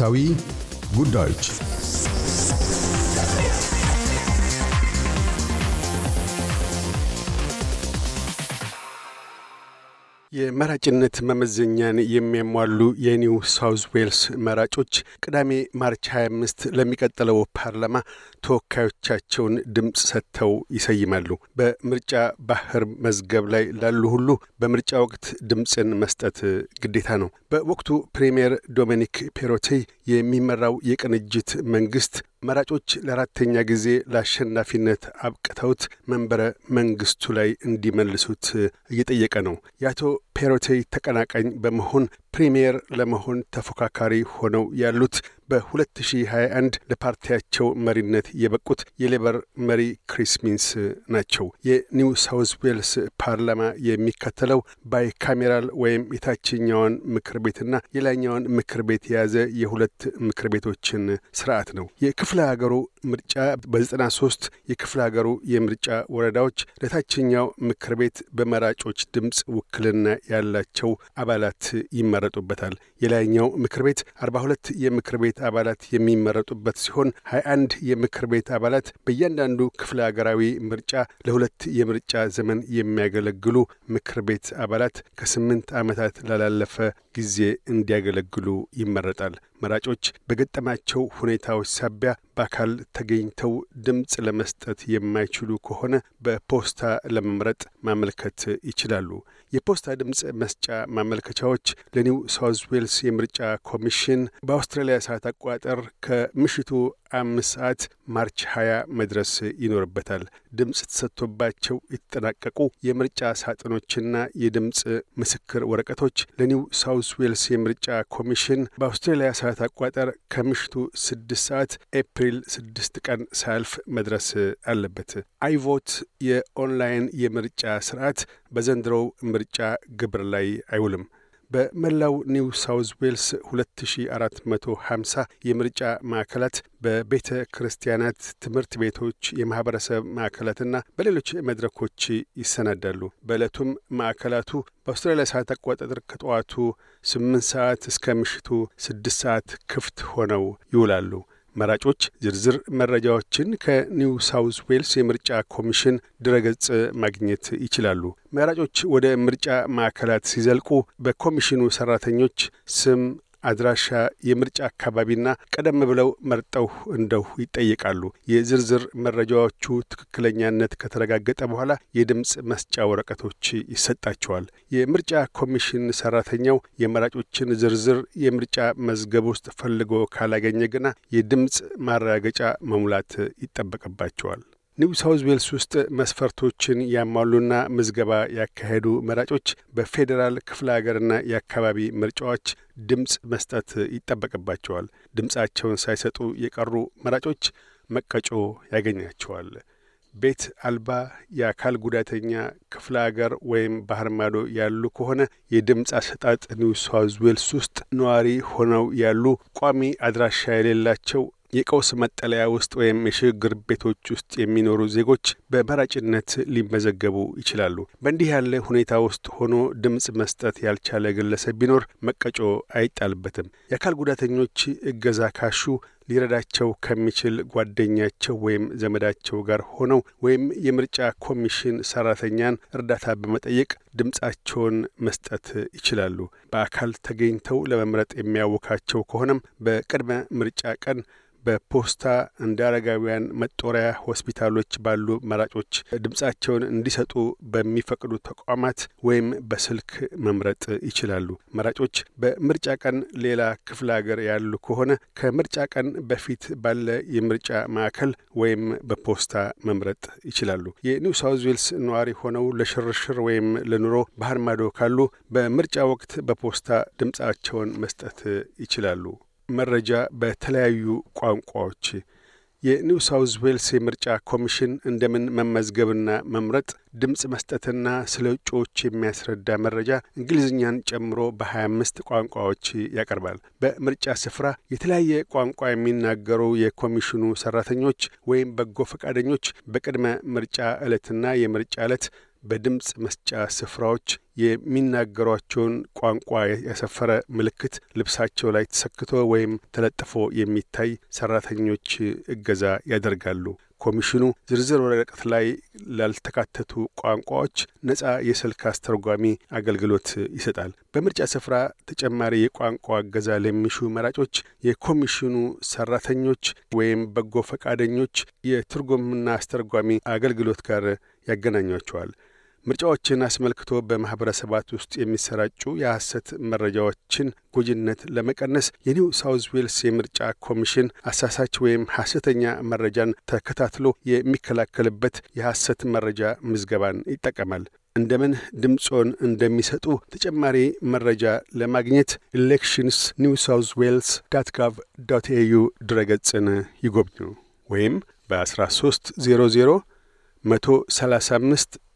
ወቅታዊ ጉዳዮች የመራጭነት መመዘኛን የሚያሟሉ የኒው ሳውዝ ዌልስ መራጮች ቅዳሜ ማርች 25 ለሚቀጥለው ፓርላማ ተወካዮቻቸውን ድምፅ ሰጥተው ይሰይማሉ። በምርጫ ባህር መዝገብ ላይ ላሉ ሁሉ በምርጫ ወቅት ድምፅን መስጠት ግዴታ ነው። በወቅቱ ፕሬምየር ዶሚኒክ ፔሮቴይ የሚመራው የቅንጅት መንግስት መራጮች ለአራተኛ ጊዜ ለአሸናፊነት አብቅተውት መንበረ መንግስቱ ላይ እንዲመልሱት እየጠየቀ ነው። የአቶ ፔሮቴይ ተቀናቃኝ በመሆን ፕሪምየር ለመሆን ተፎካካሪ ሆነው ያሉት በ2021 ለፓርቲያቸው መሪነት የበቁት የሌበር መሪ ክሪስ ሚንስ ናቸው። የኒው ሳውዝ ዌልስ ፓርላማ የሚከተለው ባይካሜራል ወይም የታችኛውን ምክር ቤትና የላይኛውን ምክር ቤት የያዘ የሁለት ምክር ቤቶችን ስርዓት ነው። የክፍለ ሀገሩ ምርጫ በ93 የክፍለ ሀገሩ የምርጫ ወረዳዎች ለታችኛው ምክር ቤት በመራጮች ድምፅ ውክልና ያላቸው አባላት ይመረጡበታል። የላይኛው ምክር ቤት 42 የምክር ቤት አባላት የሚመረጡበት ሲሆን 21 የምክር ቤት አባላት በእያንዳንዱ ክፍለ ሀገራዊ ምርጫ ለሁለት የምርጫ ዘመን የሚያገለግሉ ምክር ቤት አባላት ከስምንት ዓመታት ላላለፈ ጊዜ እንዲያገለግሉ ይመረጣል። መራጮች በገጠማቸው ሁኔታዎች ሳቢያ በአካል ተገኝተው ድምፅ ለመስጠት የማይችሉ ከሆነ በፖስታ ለመምረጥ ማመልከት ይችላሉ። የፖስታ ድምፅ መስጫ ማመልከቻዎች ለኒው ሳውዝ ዌልስ የምርጫ ኮሚሽን በአውስትራሊያ ሰዓት አቆጣጠር ከምሽቱ አምስት ሰዓት March 20 መድረስ ይኖርበታል። ድምፅ ተሰጥቶባቸው የተጠናቀቁ የምርጫ ሳጥኖችና የድምፅ ምስክር ወረቀቶች ለኒው ሳውዝ ዌልስ የምርጫ ኮሚሽን በአውስትራሊያ ሰዓት አቆጣጠር ከምሽቱ ስድስት ሰዓት ኤፕሪል ስድስት ቀን ሳያልፍ መድረስ አለበት። iVote የ online የምርጫ ስርዓት በዘንድሮው ምርጫ ግብር ላይ አይውልም። በመላው ኒው ሳውዝ ዌልስ 2450 የምርጫ ማዕከላት በቤተ ክርስቲያናት፣ ትምህርት ቤቶች፣ የማኅበረሰብ ማዕከላትና በሌሎች መድረኮች ይሰናዳሉ። በዕለቱም ማዕከላቱ በአውስትራሊያ ሰዓት አቆጣጠር ከጠዋቱ 8 ሰዓት እስከ ምሽቱ 6 ሰዓት ክፍት ሆነው ይውላሉ። መራጮች ዝርዝር መረጃዎችን ከኒው ሳውዝ ዌልስ የምርጫ ኮሚሽን ድረገጽ ማግኘት ይችላሉ። መራጮች ወደ ምርጫ ማዕከላት ሲዘልቁ በኮሚሽኑ ሰራተኞች ስም አድራሻ፣ የምርጫ አካባቢና ቀደም ብለው መርጠው እንደው ይጠየቃሉ። የዝርዝር መረጃዎቹ ትክክለኛነት ከተረጋገጠ በኋላ የድምፅ መስጫ ወረቀቶች ይሰጣቸዋል። የምርጫ ኮሚሽን ሰራተኛው የመራጮችን ዝርዝር የምርጫ መዝገብ ውስጥ ፈልጎ ካላገኘ ግና የድምፅ ማረጋገጫ መሙላት ይጠበቅባቸዋል። ኒው ሳውዝ ዌልስ ውስጥ መስፈርቶችን ያሟሉና ምዝገባ ያካሄዱ መራጮች በፌዴራል ክፍለ ሀገርና የአካባቢ ምርጫዎች ድምፅ መስጠት ይጠበቅባቸዋል። ድምፃቸውን ሳይሰጡ የቀሩ መራጮች መቀጮ ያገኛቸዋል። ቤት አልባ የአካል ጉዳተኛ ክፍለ ሀገር ወይም ባህር ማዶ ያሉ ከሆነ የድምፅ አሰጣጥ ኒው ሳውዝ ዌልስ ውስጥ ነዋሪ ሆነው ያሉ ቋሚ አድራሻ የሌላቸው የቀውስ መጠለያ ውስጥ ወይም የሽግግር ቤቶች ውስጥ የሚኖሩ ዜጎች በመራጭነት ሊመዘገቡ ይችላሉ። በእንዲህ ያለ ሁኔታ ውስጥ ሆኖ ድምፅ መስጠት ያልቻለ ግለሰብ ቢኖር መቀጮ አይጣልበትም። የአካል ጉዳተኞች እገዛ ካሹ ሊረዳቸው ከሚችል ጓደኛቸው ወይም ዘመዳቸው ጋር ሆነው ወይም የምርጫ ኮሚሽን ሰራተኛን እርዳታ በመጠየቅ ድምፃቸውን መስጠት ይችላሉ። በአካል ተገኝተው ለመምረጥ የሚያውካቸው ከሆነም በቅድመ ምርጫ ቀን በፖስታ እንደ አረጋውያን መጦሪያ ሆስፒታሎች ባሉ መራጮች ድምፃቸውን እንዲሰጡ በሚፈቅዱ ተቋማት ወይም በስልክ መምረጥ ይችላሉ። መራጮች በምርጫ ቀን ሌላ ክፍለ ሀገር ያሉ ከሆነ ከምርጫ ቀን በፊት ባለ የምርጫ ማዕከል ወይም በፖስታ መምረጥ ይችላሉ። የኒው ሳውዝ ዌልስ ነዋሪ ሆነው ለሽርሽር ወይም ለኑሮ ባህር ማዶ ካሉ በምርጫ ወቅት በፖስታ ድምፃቸውን መስጠት ይችላሉ። መረጃ በተለያዩ ቋንቋዎች የኒው ሳውዝ ዌልስ የምርጫ ኮሚሽን እንደምን መመዝገብና መምረጥ ድምፅ መስጠትና ስለ እጩዎች የሚያስረዳ መረጃ እንግሊዝኛን ጨምሮ በ25 ቋንቋዎች ያቀርባል። በምርጫ ስፍራ የተለያየ ቋንቋ የሚናገሩ የኮሚሽኑ ሰራተኞች ወይም በጎ ፈቃደኞች በቅድመ ምርጫ ዕለትና የምርጫ ዕለት በድምፅ መስጫ ስፍራዎች የሚናገሯቸውን ቋንቋ ያሰፈረ ምልክት ልብሳቸው ላይ ተሰክቶ ወይም ተለጥፎ የሚታይ ሰራተኞች እገዛ ያደርጋሉ። ኮሚሽኑ ዝርዝር ወረቀት ላይ ላልተካተቱ ቋንቋዎች ነጻ የስልክ አስተርጓሚ አገልግሎት ይሰጣል። በምርጫ ስፍራ ተጨማሪ የቋንቋ እገዛ ለሚሹ መራጮች የኮሚሽኑ ሰራተኞች ወይም በጎ ፈቃደኞች የትርጉምና አስተርጓሚ አገልግሎት ጋር ያገናኟቸዋል። ምርጫዎችን አስመልክቶ በማኅበረሰባት ውስጥ የሚሰራጩ የሐሰት መረጃዎችን ጎጂነት ለመቀነስ የኒው ሳውዝ ዌልስ የምርጫ ኮሚሽን አሳሳች ወይም ሐሰተኛ መረጃን ተከታትሎ የሚከላከልበት የሐሰት መረጃ ምዝገባን ይጠቀማል። እንደምን ድምፆን እንደሚሰጡ ተጨማሪ መረጃ ለማግኘት elections ኒው ሳውዝ ዌልስ dot gov dot au ድረገጽን ይጎብኙ ወይም በ1300 135